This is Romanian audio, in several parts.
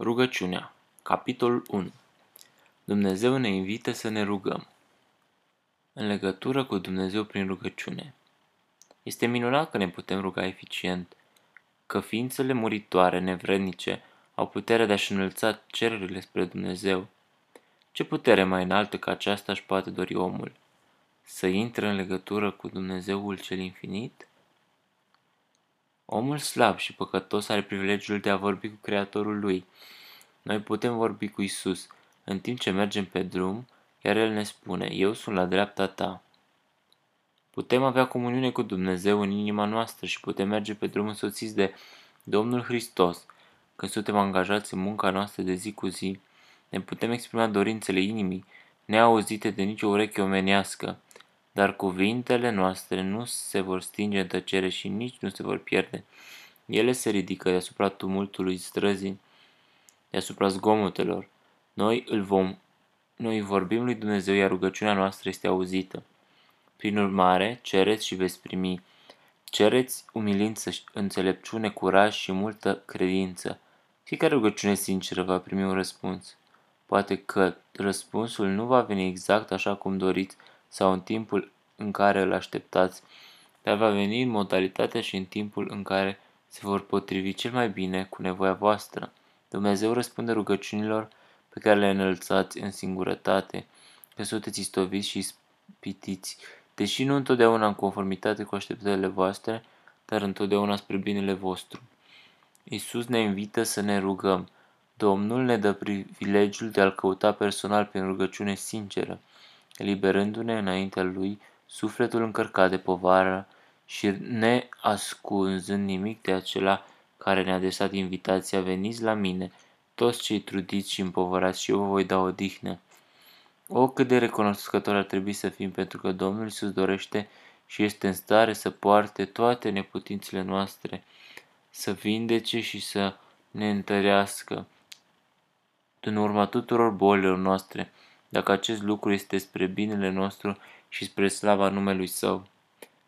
Rugăciunea Capitolul 1 Dumnezeu ne invită să ne rugăm. În legătură cu Dumnezeu prin rugăciune. Este minunat că ne putem ruga eficient, că ființele muritoare, nevrednice, au puterea de a-și înălța cererile spre Dumnezeu. Ce putere mai înaltă ca aceasta își poate dori omul? Să intre în legătură cu Dumnezeul cel infinit? Omul slab și păcătos are privilegiul de a vorbi cu Creatorul lui. Noi putem vorbi cu Isus în timp ce mergem pe drum, iar El ne spune, eu sunt la dreapta ta. Putem avea comuniune cu Dumnezeu în inima noastră și putem merge pe drum însoțiți de Domnul Hristos. Când suntem angajați în munca noastră de zi cu zi, ne putem exprima dorințele inimii, neauzite de nicio ureche omenească, dar cuvintele noastre nu se vor stinge în tăcere și nici nu se vor pierde. Ele se ridică deasupra tumultului străzii, deasupra zgomotelor. Noi îl vom, noi vorbim lui Dumnezeu, iar rugăciunea noastră este auzită. Prin urmare, cereți și veți primi. Cereți umilință, înțelepciune, curaj și multă credință. Fiecare rugăciune sinceră va primi un răspuns. Poate că răspunsul nu va veni exact așa cum doriți, sau în timpul în care îl așteptați, dar va veni în modalitatea și în timpul în care se vor potrivi cel mai bine cu nevoia voastră. Dumnezeu răspunde rugăciunilor pe care le înălțați în singurătate, că sunteți istoviți și spitiți, deși nu întotdeauna în conformitate cu așteptările voastre, dar întotdeauna spre binele vostru. Isus ne invită să ne rugăm. Domnul ne dă privilegiul de a-L căuta personal prin rugăciune sinceră eliberându-ne înaintea lui sufletul încărcat de povară și neascunzând nimic de acela care ne-a adresat invitația, veniți la mine, toți cei trudiți și împovărați și eu vă voi da odihnă. O, cât de recunoscător ar trebui să fim pentru că Domnul Iisus dorește și este în stare să poarte toate neputințele noastre, să vindece și să ne întărească în urma tuturor bolilor noastre, dacă acest lucru este spre binele nostru și spre slava numelui Său.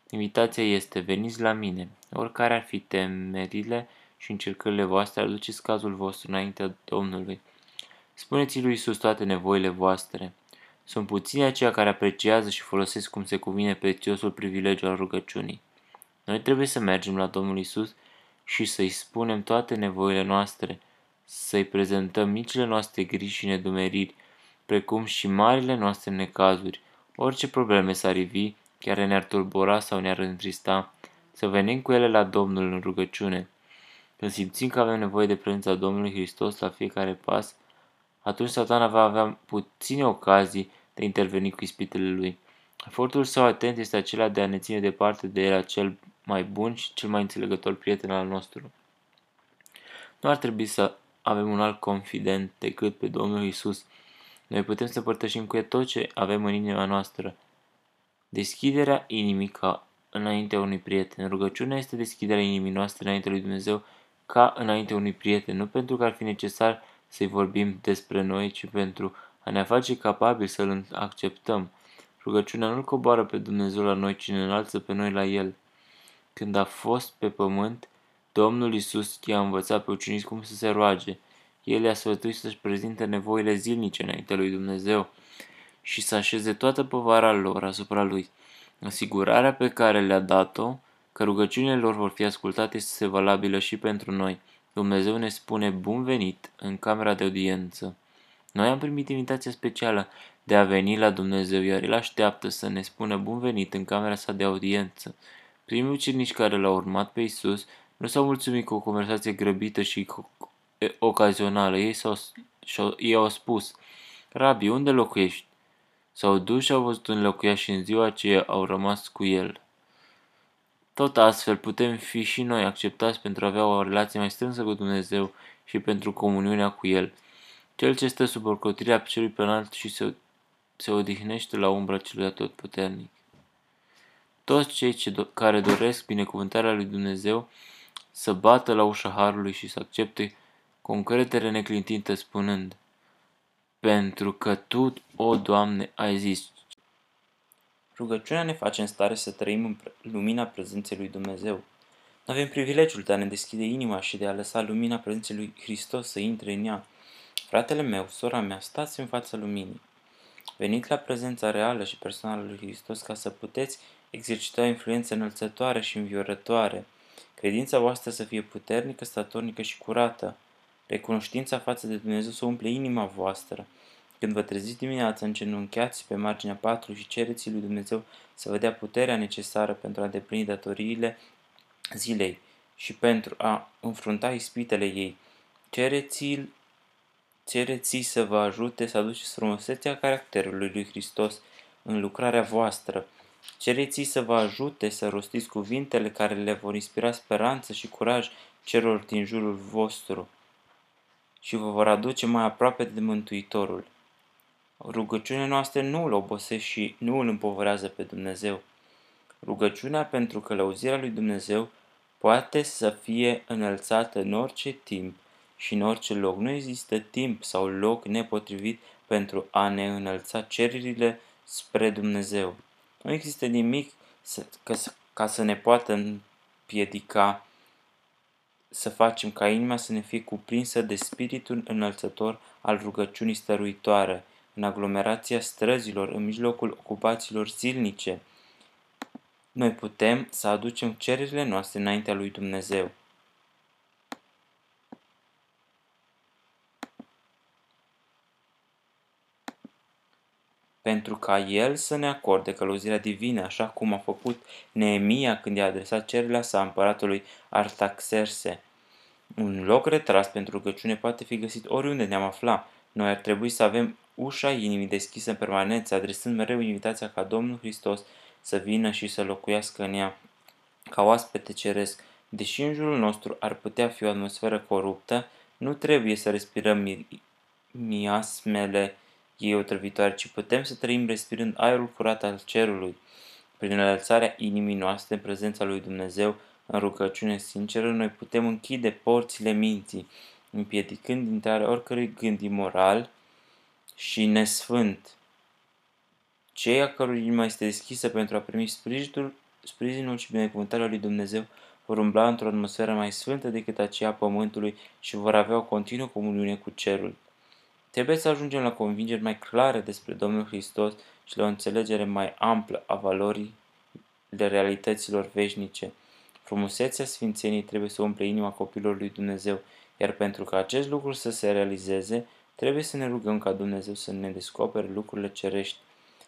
Invitația este, veniți la mine, oricare ar fi temerile și încercările voastre, aduceți cazul vostru înaintea Domnului. Spuneți lui Isus toate nevoile voastre. Sunt puțini aceia care apreciază și folosesc cum se cuvine prețiosul privilegiu al rugăciunii. Noi trebuie să mergem la Domnul Isus și să-i spunem toate nevoile noastre, să-i prezentăm micile noastre griji și nedumeriri, precum și marile noastre necazuri, orice probleme s-ar rivi, chiar ne-ar tulbura sau ne-ar întrista, să venim cu ele la Domnul în rugăciune. Când simțim că avem nevoie de prezența Domnului Hristos la fiecare pas, atunci satana va avea puține ocazii de a interveni cu ispitele lui. Efortul său atent este acela de a ne ține departe de el cel mai bun și cel mai înțelegător prieten al nostru. Nu ar trebui să avem un alt confident decât pe Domnul Isus, noi putem să părtășim cu el tot ce avem în inima noastră. Deschiderea inimii ca înaintea unui prieten. Rugăciunea este deschiderea inimii noastre înainte lui Dumnezeu ca înainte unui prieten, nu pentru că ar fi necesar să-i vorbim despre noi, ci pentru a ne face capabili să-L acceptăm. Rugăciunea nu-L coboară pe Dumnezeu la noi, ci ne înalță pe noi la El. Când a fost pe pământ, Domnul Isus i-a învățat pe ucenici cum să se roage – el i-a sfătuit să-și prezinte nevoile zilnice înainte lui Dumnezeu și să așeze toată povara lor asupra lui. Asigurarea pe care le-a dat-o, că rugăciunile lor vor fi ascultate, este valabilă și pentru noi. Dumnezeu ne spune bun venit în camera de audiență. Noi am primit invitația specială de a veni la Dumnezeu, iar El așteaptă să ne spună bun venit în camera sa de audiență. Primii ucenici care l-au urmat pe Isus nu s-au mulțumit cu o conversație grăbită și ocazională. Ei, s-au, ei au spus, Rabi, unde locuiești? S-au dus și au văzut un locuiaș și în ziua aceea au rămas cu el. Tot astfel putem fi și noi acceptați pentru a avea o relație mai strânsă cu Dumnezeu și pentru comuniunea cu El. Cel ce stă sub orcotirea celui penalt și se, se odihnește la umbra celui atotputernic. Toți cei ce do- care doresc binecuvântarea lui Dumnezeu să bată la ușa Harului și să accepte cu încredere neclintită spunând, Pentru că Tu, o Doamne, ai zis. Rugăciunea ne face în stare să trăim în lumina prezenței lui Dumnezeu. Avem privilegiul de a ne deschide inima și de a lăsa lumina prezenței lui Hristos să intre în ea. Fratele meu, sora mea, stați în fața luminii. Veniți la prezența reală și personală lui Hristos ca să puteți exercita o influență înălțătoare și înviorătoare. Credința voastră să fie puternică, statornică și curată. Recunoștința față de Dumnezeu să umple inima voastră. Când vă treziți dimineața, îngenunchiați pe marginea patru și cereți lui Dumnezeu să vă dea puterea necesară pentru a deplini datoriile zilei și pentru a înfrunta ispitele ei. Cereți-l cereți să vă ajute să aduceți frumusețea caracterului lui Hristos în lucrarea voastră. Cereți să vă ajute să rostiți cuvintele care le vor inspira speranță și curaj celor din jurul vostru și vă vor aduce mai aproape de Mântuitorul. Rugăciunea noastră nu îl obosește și nu îl împovărează pe Dumnezeu. Rugăciunea pentru călăuzirea lui Dumnezeu poate să fie înălțată în orice timp și în orice loc. Nu există timp sau loc nepotrivit pentru a ne înălța cererile spre Dumnezeu. Nu există nimic să, ca, ca să ne poată împiedica să facem ca inima să ne fie cuprinsă de spiritul înălțător al rugăciunii stăruitoare, în aglomerația străzilor, în mijlocul ocupațiilor zilnice. Noi putem să aducem cererile noastre înaintea lui Dumnezeu. pentru ca el să ne acorde călăuzirea divină, așa cum a făcut Neemia când i-a adresat cererea sa împăratului Artaxerse. Un loc retras pentru rugăciune poate fi găsit oriunde ne-am afla. Noi ar trebui să avem ușa inimii deschisă în permanență, adresând mereu invitația ca Domnul Hristos să vină și să locuiască în ea. Ca oaspete ceresc, deși în jurul nostru ar putea fi o atmosferă coruptă, nu trebuie să respirăm mi- miasmele ei otrăvitoare, ci putem să trăim respirând aerul curat al cerului. Prin înălțarea inimii noastre în prezența lui Dumnezeu, în rugăciune sinceră, noi putem închide porțile minții, împiedicând intrarea oricărui gând imoral și nesfânt. Cei a cărui inima este deschisă pentru a primi sprijinul, sprijinul și binecuvântarea lui Dumnezeu vor umbla într-o atmosferă mai sfântă decât aceea pământului și vor avea o continuă comuniune cu cerul. Trebuie să ajungem la convingeri mai clare despre Domnul Hristos și la o înțelegere mai amplă a valorii de realităților veșnice. Frumusețea Sfințenii trebuie să umple inima copilului lui Dumnezeu, iar pentru ca acest lucru să se realizeze, trebuie să ne rugăm ca Dumnezeu să ne descopere lucrurile cerești,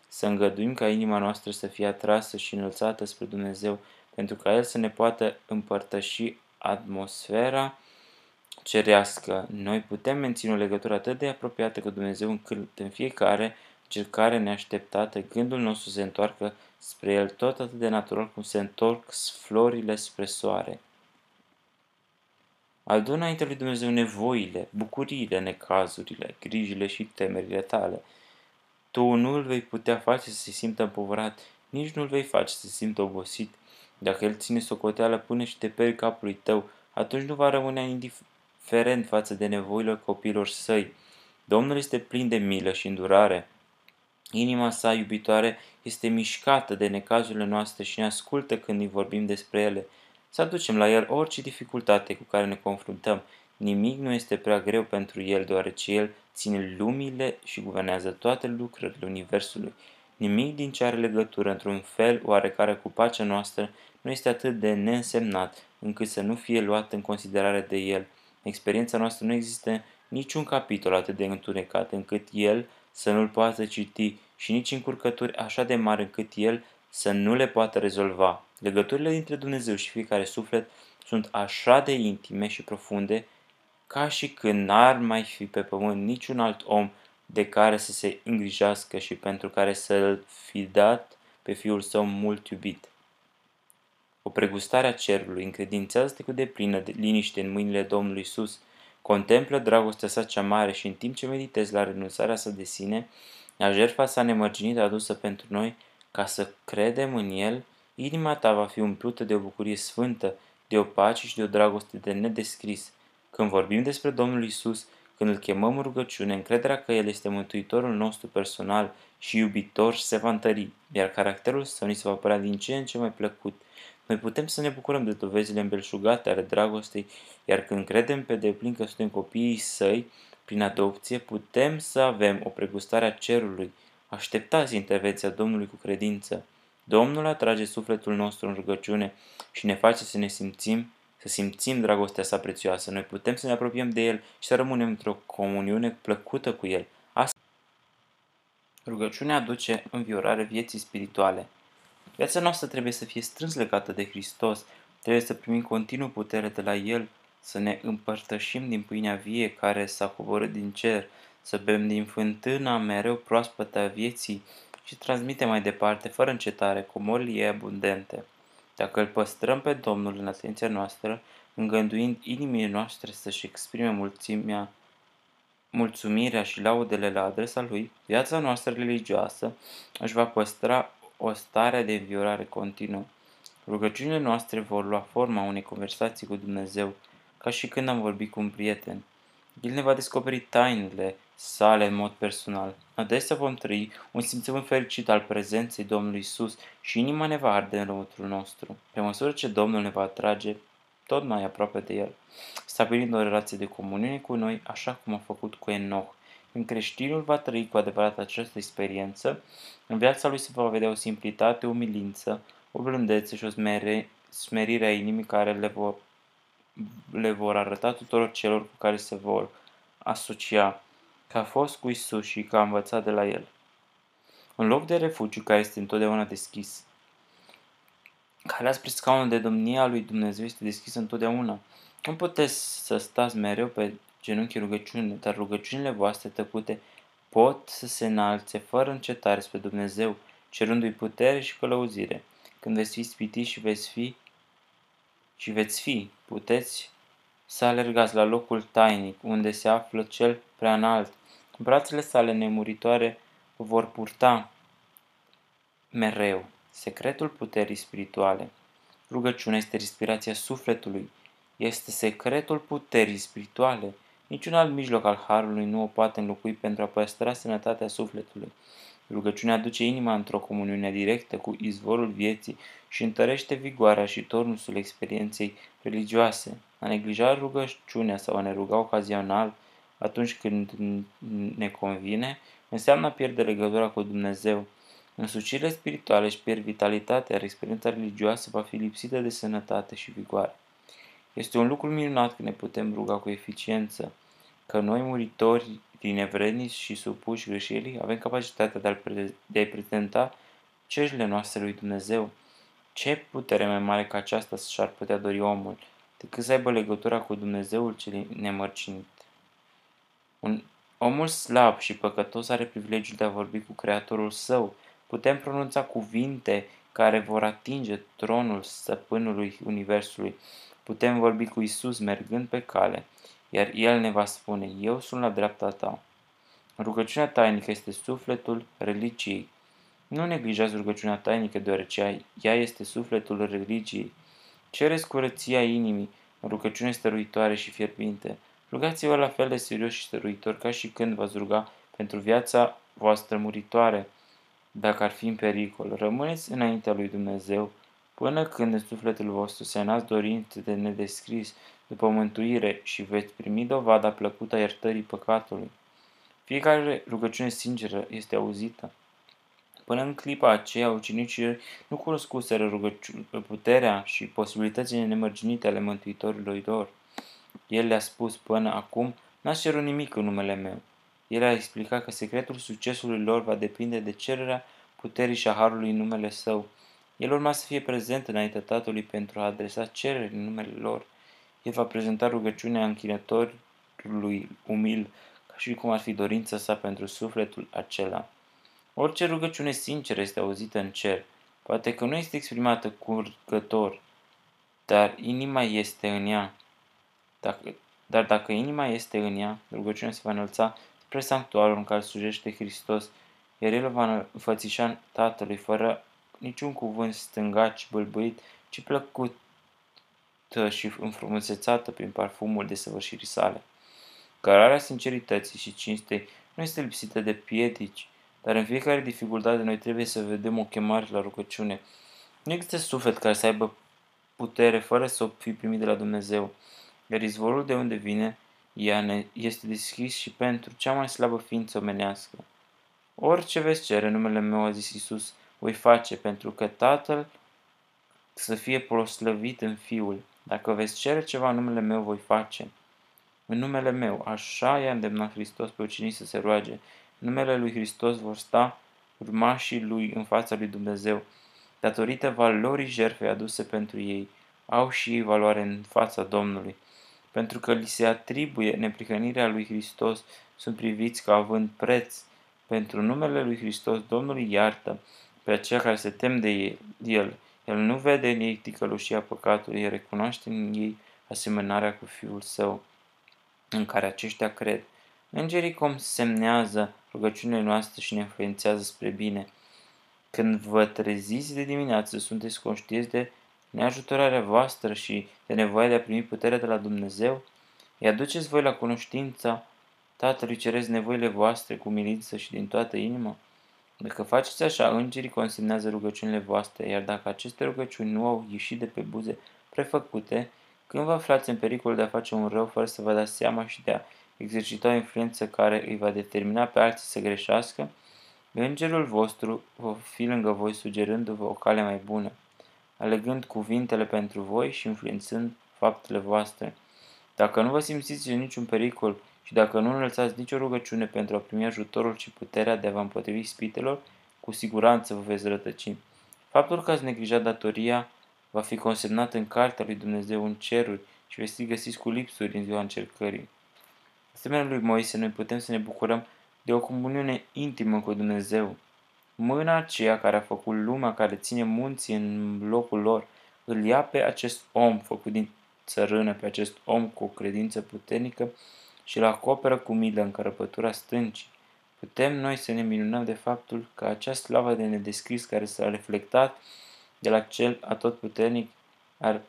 să îngăduim ca inima noastră să fie atrasă și înălțată spre Dumnezeu, pentru ca El să ne poată împărtăși atmosfera cerească, noi putem menține o legătură atât de apropiată cu Dumnezeu încât în fiecare încercare neașteptată gândul nostru se întoarcă spre El tot atât de natural cum se întorc florile spre soare. Adu înainte lui Dumnezeu nevoile, bucuriile, necazurile, grijile și temerile tale. Tu nu îl vei putea face să se simtă împovărat, nici nu îl vei face să se simtă obosit. Dacă el ține socoteală, pune și te pe capului tău, atunci nu va rămâne indiferent față de nevoile copilor săi. Domnul este plin de milă și îndurare. Inima sa iubitoare este mișcată de necazurile noastre și ne ascultă când îi vorbim despre ele. Să aducem la el orice dificultate cu care ne confruntăm. Nimic nu este prea greu pentru el, deoarece el ține lumile și guvernează toate lucrurile Universului. Nimic din ce are legătură într-un fel oarecare cu pacea noastră nu este atât de neînsemnat încât să nu fie luat în considerare de el. experiența noastră nu există niciun capitol atât de întunecat încât el să nu-l poată citi și nici încurcături așa de mari încât el să nu le poată rezolva. Legăturile dintre Dumnezeu și fiecare suflet sunt așa de intime și profunde ca și când n-ar mai fi pe pământ niciun alt om de care să se îngrijească și pentru care să-l fi dat pe fiul său mult iubit. O pregustare a cerului, încredințează-te cu deplină de liniște în mâinile Domnului Isus, contemplă dragostea sa cea mare și în timp ce meditezi la renunțarea sa de sine, la jertfa sa nemărginită adusă pentru noi, ca să credem în El, inima ta va fi umplută de o bucurie sfântă, de o pace și de o dragoste de nedescris. Când vorbim despre Domnul Isus, când îl chemăm în rugăciune, încrederea că El este Mântuitorul nostru personal și iubitor se va întări, iar caracterul său ni se va părea din ce în ce mai plăcut. Noi putem să ne bucurăm de dovezile îmbelșugate ale dragostei, iar când credem pe deplin că suntem copiii săi, prin adopție, putem să avem o pregustare a cerului. Așteptați intervenția Domnului cu credință. Domnul atrage sufletul nostru în rugăciune și ne face să ne simțim, să simțim dragostea sa prețioasă. Noi putem să ne apropiem de El și să rămânem într-o comuniune plăcută cu El. Asta Rugăciunea aduce înviorare vieții spirituale. Viața noastră trebuie să fie strâns legată de Hristos, trebuie să primim continuu putere de la El, să ne împărtășim din pâinea vie care s-a coborât din cer, să bem din fântâna mereu proaspătă a vieții și transmite mai departe, fără încetare, comorile ei abundente. Dacă îl păstrăm pe Domnul în atenția noastră, îngăduind inimile noastre să-și exprime mulțimea, mulțumirea și laudele la adresa Lui, viața noastră religioasă își va păstra o stare de înviorare continuă. Rugăciunile noastre vor lua forma unei conversații cu Dumnezeu, ca și când am vorbit cu un prieten. El ne va descoperi tainele sale în mod personal. Adesea vom trăi un simțământ fericit al prezenței Domnului Isus și inima ne va arde în lăuntrul nostru, pe măsură ce Domnul ne va atrage tot mai aproape de El, stabilind o relație de comuniune cu noi, așa cum a făcut cu Enoch. Când creștinul va trăi cu adevărat această experiență, în viața lui se va vedea o simplitate, o umilință, o blândețe și o smere, smerire a inimii care le vor, le vor arăta tuturor celor cu care se vor asocia că a fost cu Isus și că a învățat de la El. Un loc de refugiu care este întotdeauna deschis. Calea spre scaunul de domnie a lui Dumnezeu este deschisă întotdeauna. Nu puteți să stați mereu pe genunchi rugăciune, dar rugăciunile voastre tăcute pot să se înalțe fără încetare spre Dumnezeu, cerându-i putere și călăuzire. Când veți fi spitiți și veți fi și veți fi, puteți să alergați la locul tainic, unde se află cel prea înalt. Brațele sale nemuritoare vor purta mereu secretul puterii spirituale. Rugăciunea este respirația sufletului, este secretul puterii spirituale. Niciun alt mijloc al Harului nu o poate înlocui pentru a păstra sănătatea sufletului. Rugăciunea aduce inima într-o comuniune directă cu izvorul vieții și întărește vigoarea și tornusul experienței religioase. A neglija rugăciunea sau a ne ruga ocazional atunci când ne convine înseamnă a pierde legătura cu Dumnezeu. Însucirile spirituale își pierd vitalitatea, iar experiența religioasă va fi lipsită de sănătate și vigoare. Este un lucru minunat că ne putem ruga cu eficiență, că noi, muritori din evrednici și supuși greșelii, avem capacitatea de, a pre- de a prezenta cerile noastre lui Dumnezeu. Ce putere mai mare ca aceasta și-ar putea dori omul, decât să aibă legătura cu Dumnezeul cel nemărcinit. Un omul slab și păcătos are privilegiul de a vorbi cu Creatorul său. Putem pronunța cuvinte care vor atinge tronul stăpânului Universului. Putem vorbi cu Isus mergând pe cale, iar El ne va spune, eu sunt la dreapta ta. Rugăciunea tainică este sufletul religiei. Nu neglijați rugăciunea tainică, deoarece ea este sufletul religiei. Cereți curăția inimii, rugăciune stăruitoare și fierbinte. Rugați-vă la fel de serios și stăruitor ca și când v-ați ruga pentru viața voastră muritoare, dacă ar fi în pericol. Rămâneți înaintea lui Dumnezeu, până când în sufletul vostru se nasc dorințe de nedescris după mântuire și veți primi dovada plăcută a iertării păcatului. Fiecare rugăciune sinceră este auzită. Până în clipa aceea, ucenicii nu cunoscuseră puterea și posibilitățile nemărginite ale Mântuitorului lor. El le-a spus până acum, n-ați cerut nimic în numele meu. El a explicat că secretul succesului lor va depinde de cererea puterii și a harului în numele său. El urma să fie prezent înaintea Tatălui pentru a adresa cereri în numele lor. El va prezenta rugăciunea închinătorului umil, ca și cum ar fi dorința sa pentru sufletul acela. Orice rugăciune sinceră este auzită în cer. Poate că nu este exprimată curgător, dar inima este în ea. Dacă, dar dacă inima este în ea, rugăciunea se va înălța spre sanctuarul în care slujește Hristos, iar el va înfățișa Tatălui fără niciun cuvânt stângaci, bâlbâit, ci plăcut și înfrumusețată prin parfumul de săvârșirii sale. Cărarea sincerității și cinstei nu este lipsită de piedici, dar în fiecare dificultate noi trebuie să vedem o chemare la rugăciune. Nu există suflet care să aibă putere fără să o fi primit de la Dumnezeu, iar izvorul de unde vine ea este deschis și pentru cea mai slabă ființă omenească. Orice veți cere numele meu, a zis Isus, voi face, pentru că Tatăl să fie proslăvit în Fiul. Dacă veți cere ceva în numele meu, voi face. În numele meu, așa i-a îndemnat Hristos pe ucenii să se roage. În numele lui Hristos vor sta urmașii lui în fața lui Dumnezeu. Datorită valorii jertfei aduse pentru ei, au și ei valoare în fața Domnului. Pentru că li se atribuie neprihănirea lui Hristos, sunt priviți ca având preț. Pentru numele lui Hristos, Domnul iartă pe aceia care se tem de el. El nu vede în ei ticălușia păcatului, el recunoaște în ei asemănarea cu Fiul Său, în care aceștia cred. Îngerii cum semnează rugăciunile noastre și ne influențează spre bine. Când vă treziți de dimineață, sunteți conștienți de neajutorarea voastră și de nevoia de a primi puterea de la Dumnezeu? Îi aduceți voi la cunoștința Tatălui Ceresc nevoile voastre cu milință și din toată inima? Dacă faceți așa, îngerii consemnează rugăciunile voastre, iar dacă aceste rugăciuni nu au ieșit de pe buze prefăcute, când vă aflați în pericol de a face un rău fără să vă dați seama și de a exercita o influență care îi va determina pe alții să greșească, îngerul vostru va fi lângă voi sugerându-vă o cale mai bună, alegând cuvintele pentru voi și influențând faptele voastre. Dacă nu vă simțiți în niciun pericol și dacă nu înălțați nicio rugăciune pentru a primi ajutorul și puterea de a vă împotrivi spitelor, cu siguranță vă veți rătăci. Faptul că ați neglijat datoria va fi consemnat în cartea lui Dumnezeu în ceruri și veți fi găsiți cu lipsuri în ziua încercării. Asemenea lui Moise, noi putem să ne bucurăm de o comuniune intimă cu Dumnezeu. Mâna aceea care a făcut lumea, care ține munții în locul lor, îl ia pe acest om făcut din țărână, pe acest om cu o credință puternică și îl acoperă cu milă în cărăpătura stâncii. Putem noi să ne minunăm de faptul că acea slavă de nedescris care s-a reflectat de la cel atotputernic ar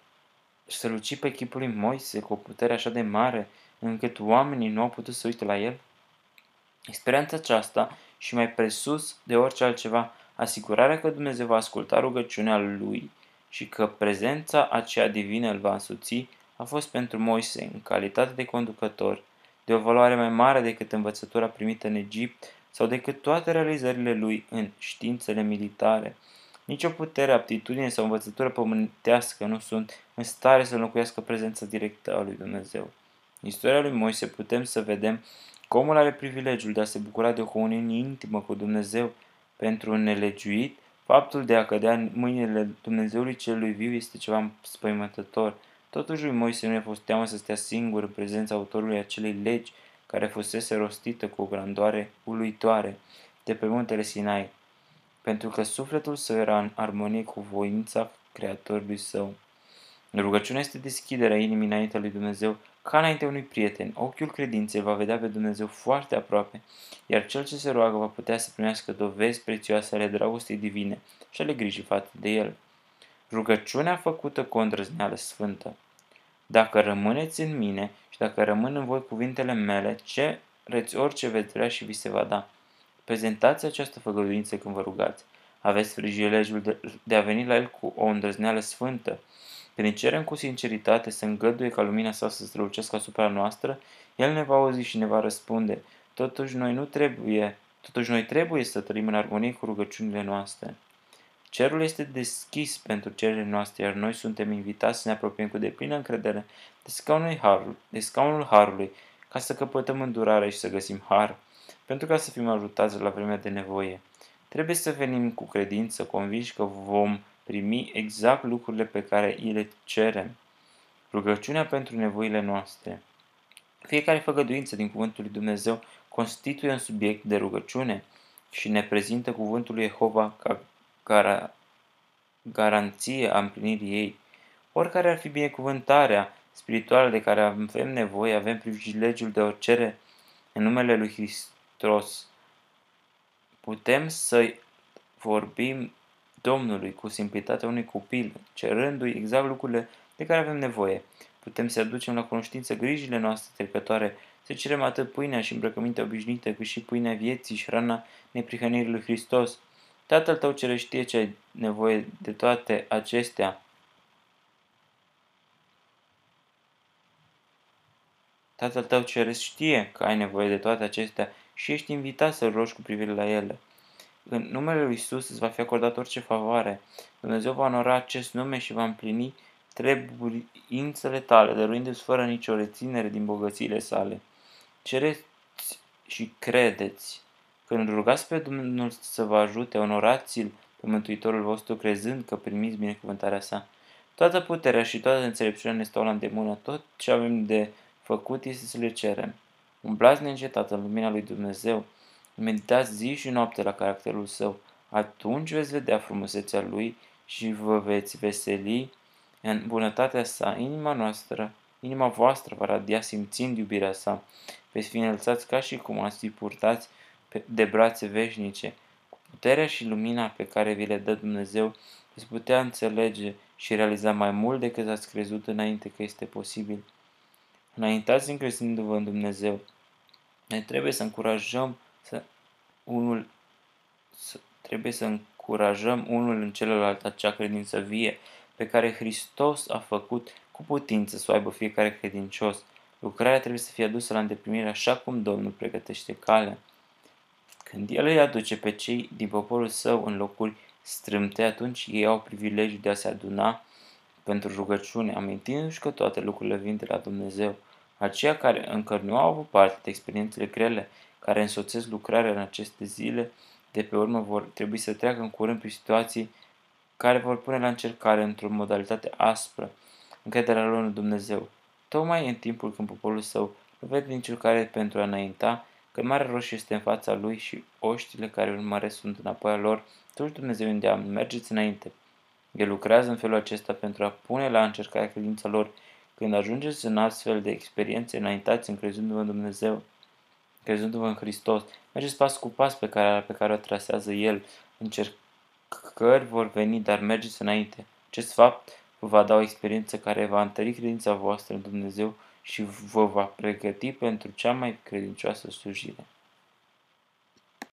străluci pe chipul lui Moise cu o putere așa de mare încât oamenii nu au putut să uite la el? Experiența aceasta și mai presus de orice altceva, asigurarea că Dumnezeu va asculta rugăciunea lui și că prezența aceea divină îl va însuți, a fost pentru Moise, în calitate de conducător, de o valoare mai mare decât învățătura primită în Egipt sau decât toate realizările lui în științele militare. Nici o putere, aptitudine sau învățătură pământească nu sunt în stare să înlocuiască prezența directă a lui Dumnezeu. În istoria lui Moise putem să vedem că omul are privilegiul de a se bucura de o comunie intimă cu Dumnezeu. Pentru un nelegiuit, faptul de a cădea în mâinile Dumnezeului celui viu este ceva spăimătător. Totuși lui Moise nu i-a fost teamă să stea singur în prezența autorului acelei legi care fusese rostită cu o grandoare uluitoare de pe muntele Sinai, pentru că sufletul său era în armonie cu voința Creatorului său. Rugăciunea este deschiderea inimii înaintea lui Dumnezeu ca înainte unui prieten. Ochiul credinței va vedea pe Dumnezeu foarte aproape, iar cel ce se roagă va putea să primească dovezi prețioase ale dragostei divine și ale grijii față de el. Rugăciunea făcută cu o îndrăzneală sfântă. Dacă rămâneți în mine și dacă rămân în voi cuvintele mele, ce reți orice veți vrea și vi se va da. Prezentați această făgăduință când vă rugați. Aveți privilegiul de, de a veni la El cu o îndrăzneală sfântă. Când îi cerem cu sinceritate să îngăduie ca lumina sa să strălucească asupra noastră, El ne va auzi și ne va răspunde. Totuși noi nu trebuie, totuși noi trebuie să trăim în armonie cu rugăciunile noastre. Cerul este deschis pentru cererile noastre, iar noi suntem invitați să ne apropiem cu deplină încredere de scaunul, harului, de scaunul Harului, ca să căpătăm îndurare și să găsim har, pentru ca să fim ajutați la vremea de nevoie. Trebuie să venim cu credință, convinși că vom primi exact lucrurile pe care îi le cerem. Rugăciunea pentru nevoile noastre. Fiecare făgăduință din Cuvântul lui Dumnezeu constituie un subiect de rugăciune și ne prezintă Cuvântul lui Jehova ca gara, garanție a împlinirii ei. Oricare ar fi binecuvântarea spirituală de care avem nevoie, avem privilegiul de o cere în numele lui Hristos. Putem să vorbim Domnului cu simplitatea unui copil, cerându-i exact lucrurile de care avem nevoie. Putem să aducem la conștiință grijile noastre trecătoare, să cerem atât pâinea și îmbrăcămintea obișnuită, cât și pâinea vieții și rana neprihănirii lui Hristos. Tatăl tău cere știe ce ai nevoie de toate acestea. Tatăl tău ceresc știe că ai nevoie de toate acestea și ești invitat să rogi cu privire la ele. În numele lui Isus îți va fi acordat orice favoare. Dumnezeu va onora acest nume și va împlini trebuințele tale, dăruindu-ți fără nicio reținere din bogățiile sale. Cereți și credeți. Când rugați pe Domnul să vă ajute, onorați-L pe Mântuitorul vostru, crezând că primiți binecuvântarea sa. Toată puterea și toată înțelepciunea ne stau la îndemână. Tot ce avem de făcut este să le cerem. Umblați neîncetat în lumina lui Dumnezeu. Meditați zi și noapte la caracterul său. Atunci veți vedea frumusețea lui și vă veți veseli în bunătatea sa. Inima noastră, inima voastră va radia simțind iubirea sa. Veți fi înălțați ca și cum ați fi purtați de brațe veșnice. Cu puterea și lumina pe care vi le dă Dumnezeu, veți putea înțelege și realiza mai mult decât ați crezut înainte că este posibil. Înaintați încrezându-vă în Dumnezeu. Noi trebuie să încurajăm să unul să, trebuie să încurajăm unul în celălalt acea credință vie pe care Hristos a făcut cu putință să o aibă fiecare credincios. Lucrarea trebuie să fie adusă la îndeplinire așa cum Domnul pregătește calea. Când El îi aduce pe cei din poporul său în locuri strâmte, atunci ei au privilegiul de a se aduna pentru rugăciune, amintindu-și că toate lucrurile vin de la Dumnezeu. Aceia care încă nu au avut parte de experiențele grele care însoțesc lucrarea în aceste zile, de pe urmă vor trebui să treacă în curând prin situații care vor pune la încercare într-o modalitate aspră încrederea lor în Dumnezeu. Tocmai în timpul când poporul său nu vede niciun care pentru a înainta, că Marea Roșie este în fața lui și oștile care urmăresc sunt înapoi a lor, atunci Dumnezeu îndeamnă, mergeți înainte. El lucrează în felul acesta pentru a pune la încercare credința lor. Când ajungeți în astfel de experiențe, înaintați încrezându-vă în Dumnezeu, crezându-vă în Hristos. Mergeți pas cu pas pe care, pe care o trasează El. Încercări vor veni, dar mergeți înainte. Acest fapt vă va da o experiență care va întări credința voastră în Dumnezeu și vă va pregăti pentru cea mai credincioasă slujire.